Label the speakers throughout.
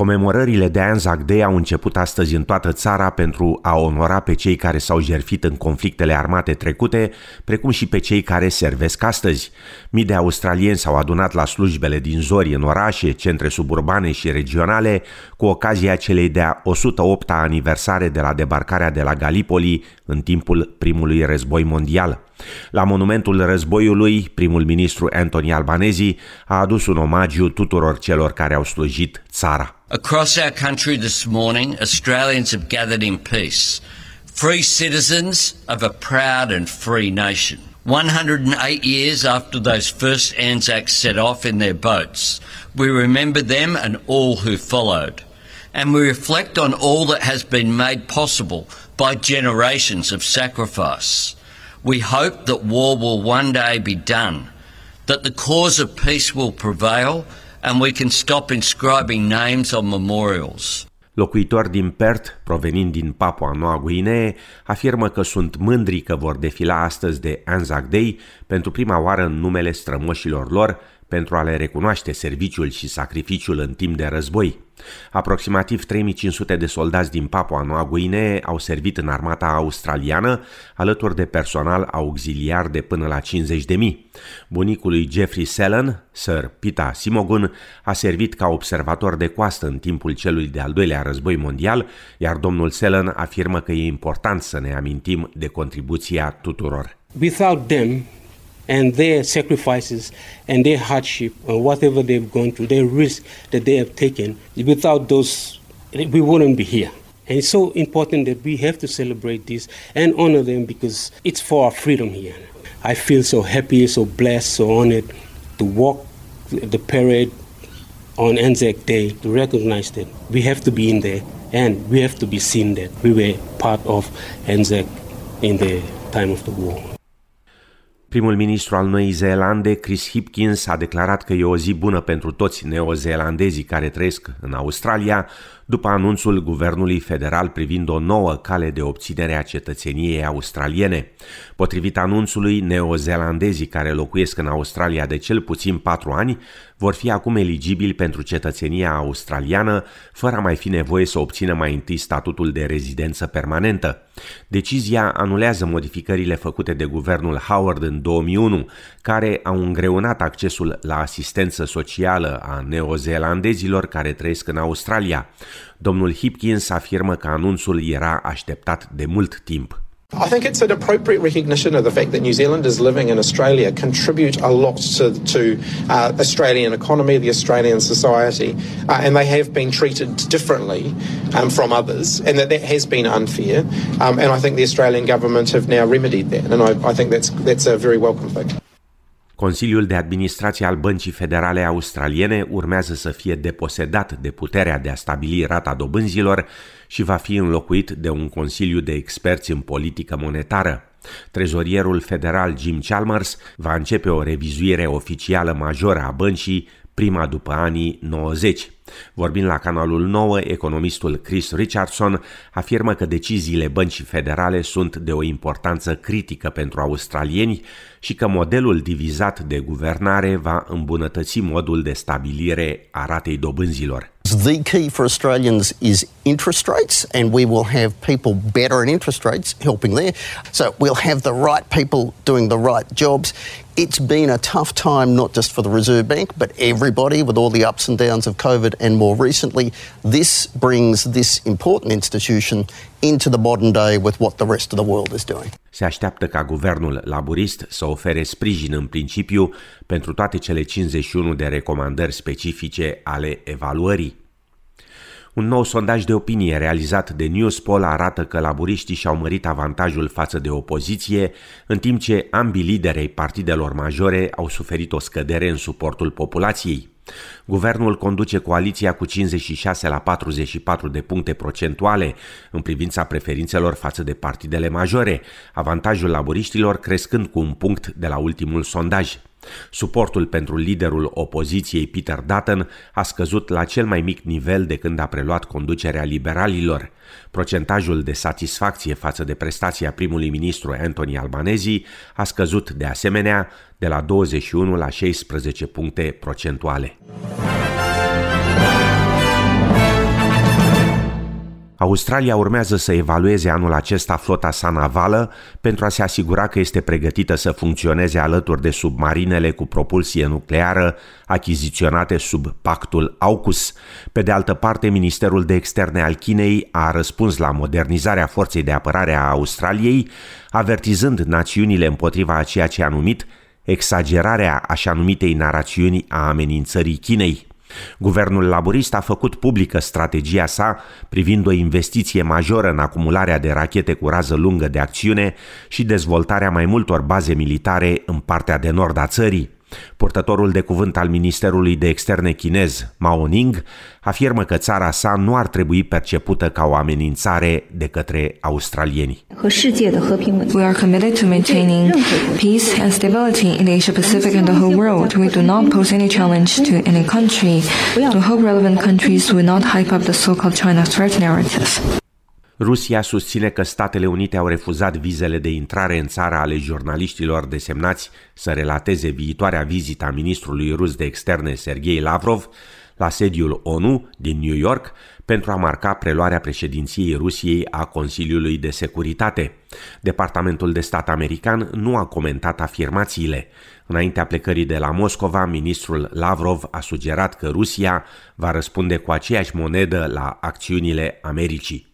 Speaker 1: Comemorările de Anzac Day au început astăzi în toată țara pentru a onora pe cei care s-au jertfit în conflictele armate trecute, precum și pe cei care servesc astăzi. Mii de australieni s-au adunat la slujbele din zori în orașe, centre suburbane și regionale, cu ocazia celei de-a 108-a aniversare de la debarcarea de la Gallipoli în timpul primului război mondial. La monumentul războiului, primul ministru Anthony Albanese a adus un omagiu tuturor celor care au slujit țara.
Speaker 2: Across our country this morning, Australians have gathered in peace, free citizens of a proud and free nation. 108 years after those first Anzacs set off in their boats, we remember them and all who followed. And we reflect on all that has been made possible by generations of sacrifice. We hope that war will one day be done, that the cause of peace will prevail, and we can stop inscribing names on memorials.
Speaker 1: Locuitori din Perth, provenind din Papua Noua Guinee, afirmă că sunt mândri că vor defila astăzi de Anzac Day pentru prima oară în numele strămoșilor lor pentru a le recunoaște serviciul și sacrificiul în timp de război. Aproximativ 3500 de soldați din Papua Noua Guinee au servit în armata australiană, alături de personal auxiliar de până la 50 de mii. Bunicul lui Jeffrey Sellen, Sir Pita Simogun, a servit ca observator de coastă în timpul celui de-al doilea război mondial, iar domnul Sellen afirmă că e important să ne amintim de contribuția tuturor.
Speaker 3: Without them, and their sacrifices and their hardship and whatever they've gone through, their risk that they have taken, without those, we wouldn't be here. And it's so important that we have to celebrate this and honor them because it's for our freedom here. I feel so happy, so blessed, so honored to walk the parade on Anzac Day to recognize that we have to be in there and we have to be seen that we were part of Anzac in the time of the war.
Speaker 1: Primul ministru al Noii Zeelande, Chris Hipkins, a declarat că e o zi bună pentru toți neozeelandezii care trăiesc în Australia, după anunțul guvernului federal privind o nouă cale de obținere a cetățeniei australiene. Potrivit anunțului, neozeelandezii care locuiesc în Australia de cel puțin patru ani vor fi acum eligibili pentru cetățenia australiană, fără a mai fi nevoie să obțină mai întâi statutul de rezidență permanentă. Decizia anulează modificările făcute de guvernul Howard în 2001, care au îngreunat accesul la asistență socială a neozeelandezilor care trăiesc în Australia. Domnul Hipkins afirmă că anunțul era așteptat de mult timp.
Speaker 4: I think it's an appropriate recognition of the fact that New Zealanders living in Australia contribute a lot to, to uh, Australian economy, the Australian society, uh, and they have been treated differently um, from others, and that that has been unfair. Um, and I think the Australian government have now remedied that, and I, I think that's that's a very welcome thing.
Speaker 1: Consiliul de Administrație al Băncii Federale Australiene urmează să fie deposedat de puterea de a stabili rata dobânzilor și va fi înlocuit de un Consiliu de Experți în Politică Monetară. Trezorierul federal Jim Chalmers va începe o revizuire oficială majoră a băncii prima după anii 90. Vorbind la canalul 9, economistul Chris Richardson afirmă că deciziile băncii federale sunt de o importanță critică pentru australieni și că modelul divizat de guvernare va îmbunătăți modul de stabilire a ratei dobânzilor.
Speaker 5: The key for Australians is interest rates, and we will have people better in interest rates helping there. So we'll have the right people doing the right jobs. It's been a tough time, not just for the Reserve Bank, but everybody with all the ups and downs of COVID. And more recently, this brings this important institution into the modern day with what the rest of the world is doing.
Speaker 1: Se așteaptă ca guvernul laburist să ofere sprijin în principiu pentru toate cele 51 de recomandări specifice ale evaluării. Un nou sondaj de opinie realizat de Newspoll arată că laburiștii și-au mărit avantajul față de opoziție, în timp ce ambii liderei partidelor majore au suferit o scădere în suportul populației. Guvernul conduce coaliția cu 56 la 44 de puncte procentuale în privința preferințelor față de partidele majore, avantajul laburiștilor crescând cu un punct de la ultimul sondaj. Suportul pentru liderul opoziției Peter Dutton a scăzut la cel mai mic nivel de când a preluat conducerea liberalilor. Procentajul de satisfacție față de prestația primului ministru Anthony Albanese a scăzut de asemenea de la 21 la 16 puncte procentuale. Australia urmează să evalueze anul acesta flota sa navală pentru a se asigura că este pregătită să funcționeze alături de submarinele cu propulsie nucleară achiziționate sub pactul AUKUS. Pe de altă parte, Ministerul de Externe al Chinei a răspuns la modernizarea forței de apărare a Australiei, avertizând națiunile împotriva a ceea ce a numit exagerarea așa numitei narațiuni a amenințării Chinei. Guvernul laborist a făcut publică strategia sa privind o investiție majoră în acumularea de rachete cu rază lungă de acțiune și dezvoltarea mai multor baze militare în partea de nord a țării. Purtătorul de cuvânt al Ministerului de Externe chinez, Mao Ning, afirmă că țara sa nu ar trebui percepută ca o amenințare de către australieni.
Speaker 6: We are committed to maintaining peace and stability in the Asia Pacific and the whole world. We do not pose any challenge to any country. The whole relevant countries will not hype up the so-called China threat narrative.
Speaker 1: Rusia susține că Statele Unite au refuzat vizele de intrare în țara ale jurnaliștilor desemnați să relateze viitoarea vizită a ministrului rus de externe Sergei Lavrov la sediul ONU din New York pentru a marca preluarea președinției Rusiei a Consiliului de Securitate. Departamentul de stat american nu a comentat afirmațiile. Înaintea plecării de la Moscova, ministrul Lavrov a sugerat că Rusia va răspunde cu aceeași monedă la acțiunile Americii.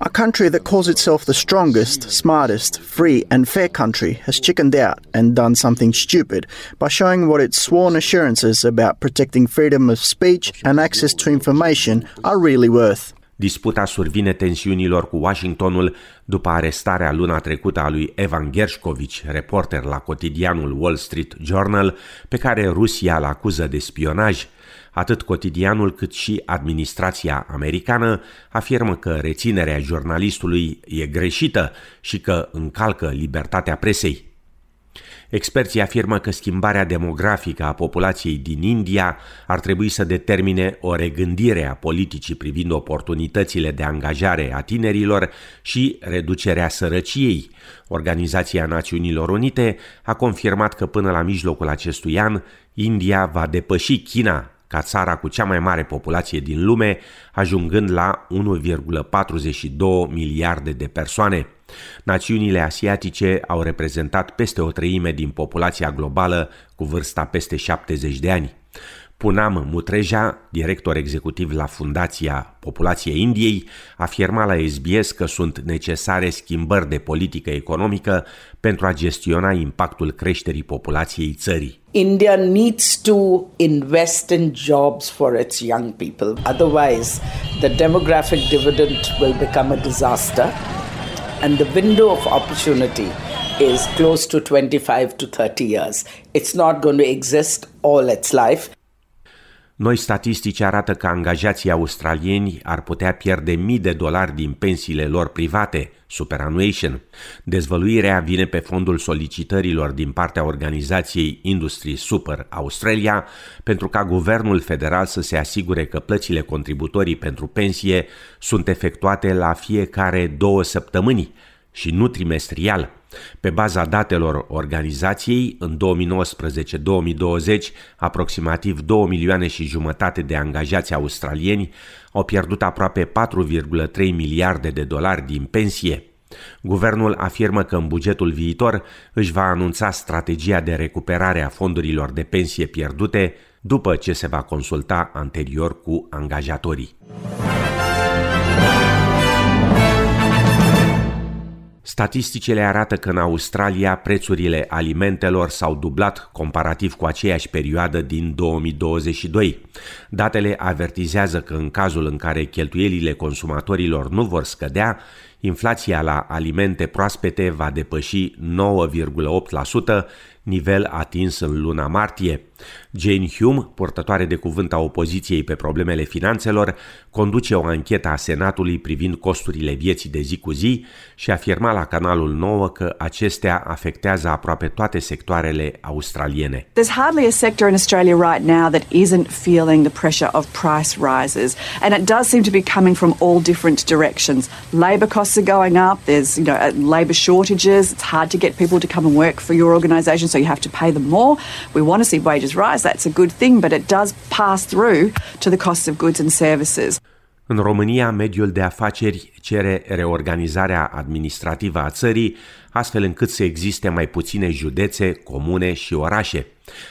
Speaker 7: A country that calls itself the strongest, smartest, free, and fair country has chickened out and done something stupid by showing what its sworn assurances about protecting freedom of speech and access to information are really worth.
Speaker 1: Disputa survine tensiunilor cu Washingtonul după arestarea luna trecută a lui Evan Gershkovich, reporter la cotidianul Wall Street Journal, pe care Rusia îl acuză de spionaj, Atât cotidianul cât și administrația americană afirmă că reținerea jurnalistului e greșită și că încalcă libertatea presei. Experții afirmă că schimbarea demografică a populației din India ar trebui să determine o regândire a politicii privind oportunitățile de angajare a tinerilor și reducerea sărăciei. Organizația Națiunilor Unite a confirmat că până la mijlocul acestui an, India va depăși China ca țara cu cea mai mare populație din lume, ajungând la 1,42 miliarde de persoane. Națiunile asiatice au reprezentat peste o treime din populația globală cu vârsta peste 70 de ani. Punam Mutreja, director executiv la Fundația Populației Indiei, afirma la SBS că sunt necesare schimbări de politică economică pentru a gestiona impactul creșterii populației țării.
Speaker 8: India needs to invest in jobs for its young people. Otherwise, the demographic dividend will become a disaster and the window of opportunity is close to 25 to 30 years. It's not going to exist all its life.
Speaker 1: Noi statistici arată că angajații australieni ar putea pierde mii de dolari din pensiile lor private, superannuation. Dezvăluirea vine pe fondul solicitărilor din partea organizației Industry Super Australia pentru ca guvernul federal să se asigure că plățile contributorii pentru pensie sunt efectuate la fiecare două săptămâni și nu trimestrial. Pe baza datelor organizației, în 2019-2020, aproximativ 2 milioane și jumătate de angajați australieni au pierdut aproape 4,3 miliarde de dolari din pensie. Guvernul afirmă că în bugetul viitor își va anunța strategia de recuperare a fondurilor de pensie pierdute după ce se va consulta anterior cu angajatorii. Statisticile arată că în Australia prețurile alimentelor s-au dublat comparativ cu aceeași perioadă din 2022. Datele avertizează că în cazul în care cheltuielile consumatorilor nu vor scădea, inflația la alimente proaspete va depăși 9,8%, nivel atins în luna martie. Jane Hume, purtătoare de cuvânt a opoziției pe problemele finanțelor, conduce o anchetă a Senatului privind costurile vieții de zi cu zi și afirma la canalul 9 că acestea afectează aproape toate sectoarele australiene.
Speaker 9: There's hardly a sector in Australia right now that isn't feeling the pressure of price rises and it does seem to be coming from all different directions. Labor costs are going up, there's you know labor shortages, it's hard to get people to come and work for your organisation so you have to pay them more. We want to see wages rise, that's a good thing, but it does pass through to the costs of goods and services.
Speaker 1: În România, mediul de afaceri cere reorganizarea administrativă a țării, astfel încât să existe mai puține județe, comune și orașe.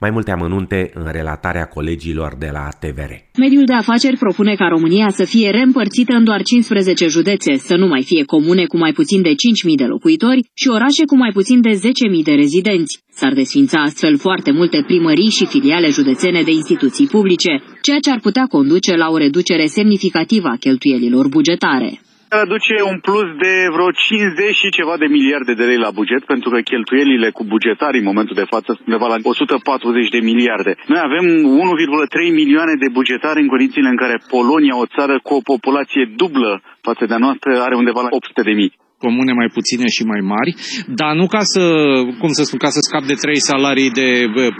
Speaker 1: Mai multe amănunte în relatarea colegilor de la TVR.
Speaker 10: Mediul de afaceri propune ca România să fie reîmpărțită în doar 15 județe, să nu mai fie comune cu mai puțin de 5.000 de locuitori și orașe cu mai puțin de 10.000 de rezidenți. S-ar desfința astfel foarte multe primării și filiale județene de instituții publice, ceea ce ar putea conduce la o reducere semnificativă a cheltuielilor bugetare
Speaker 11: aduce un plus de vreo 50 și ceva de miliarde de lei la buget, pentru că cheltuielile cu bugetari în momentul de față sunt undeva la 140 de miliarde. Noi avem 1,3 milioane de bugetari în condițiile în care Polonia, o țară cu o populație dublă față de a noastră, are undeva la 800 de mii
Speaker 12: comune mai puține și mai mari, dar nu ca să, cum să spun, ca să scap de trei salarii de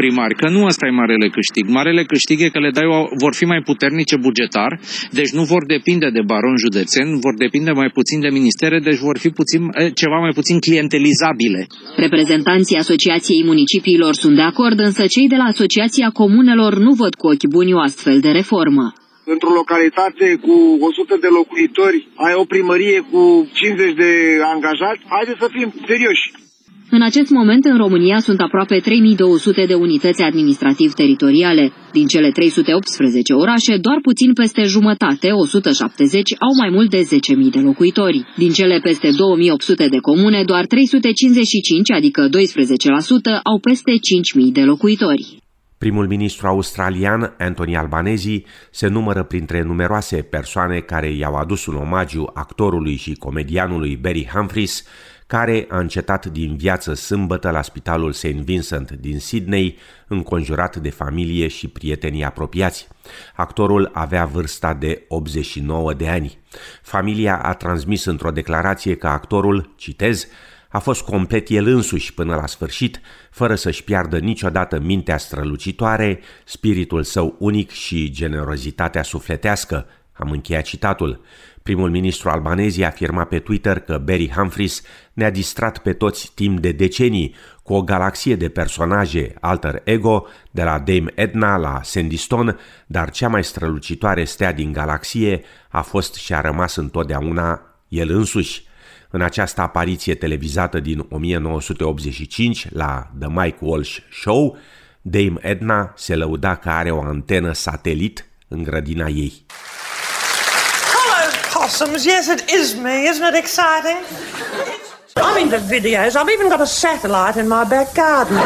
Speaker 12: primari, că nu ăsta e marele câștig. Marele câștig e că le dai, vor fi mai puternice bugetar, deci nu vor depinde de baron județen, vor depinde mai puțin de ministere, deci vor fi puțin, ceva mai puțin clientelizabile.
Speaker 10: Reprezentanții Asociației Municipiilor sunt de acord, însă cei de la Asociația Comunelor nu văd cu ochi buni o astfel de reformă
Speaker 13: într-o localitate cu 100 de locuitori, ai o primărie cu 50 de angajați, haideți să fim serioși.
Speaker 10: În acest moment, în România sunt aproape 3200 de unități administrativ-teritoriale. Din cele 318 orașe, doar puțin peste jumătate, 170, au mai mult de 10.000 de locuitori. Din cele peste 2800 de comune, doar 355, adică 12%, au peste 5.000 de locuitori.
Speaker 1: Primul ministru australian, Anthony Albanese, se numără printre numeroase persoane care i-au adus un omagiu actorului și comedianului Barry Humphries, care a încetat din viață sâmbătă la spitalul St. Vincent din Sydney, înconjurat de familie și prietenii apropiați. Actorul avea vârsta de 89 de ani. Familia a transmis într-o declarație că actorul, citez, a fost complet el însuși până la sfârșit, fără să-și piardă niciodată mintea strălucitoare, spiritul său unic și generozitatea sufletească, am încheiat citatul. Primul ministru albanez a afirmat pe Twitter că Barry Humphries ne-a distrat pe toți timp de decenii cu o galaxie de personaje alter ego, de la Dame Edna la Sandy Stone, dar cea mai strălucitoare stea din galaxie a fost și a rămas întotdeauna el însuși. În această apariție televizată din 1985 la The Mike Walsh Show, Dame Edna se lăuda că are o antenă satelit în grădina ei.
Speaker 14: Hello, possums. Yes, it is me. Isn't it exciting? I'm into videos. I've even got a satellite in my back garden.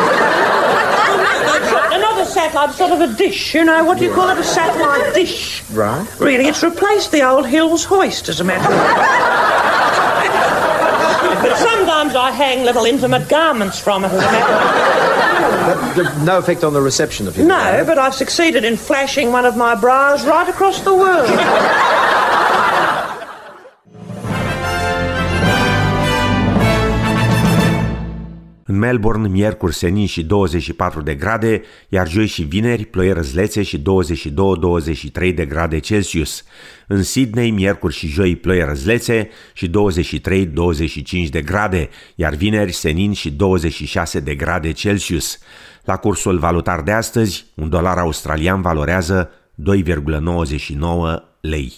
Speaker 14: Another satellite, sort of a dish. You know, what do you call it? A satellite dish.
Speaker 13: Right.
Speaker 14: Really, it's replaced the old Hills hoist, as a matter of fact. But sometimes I hang little intimate garments from it
Speaker 13: No effect on the reception of you.
Speaker 14: No, but I've succeeded in flashing one of my bras right across the world.
Speaker 1: În Melbourne, miercuri senin și 24 de grade, iar joi și vineri ploi răzlețe și 22-23 de grade Celsius. În Sydney, miercuri și joi ploi răzlețe și 23-25 de grade, iar vineri senin și 26 de grade Celsius. La cursul valutar de astăzi, un dolar australian valorează 2,99 lei.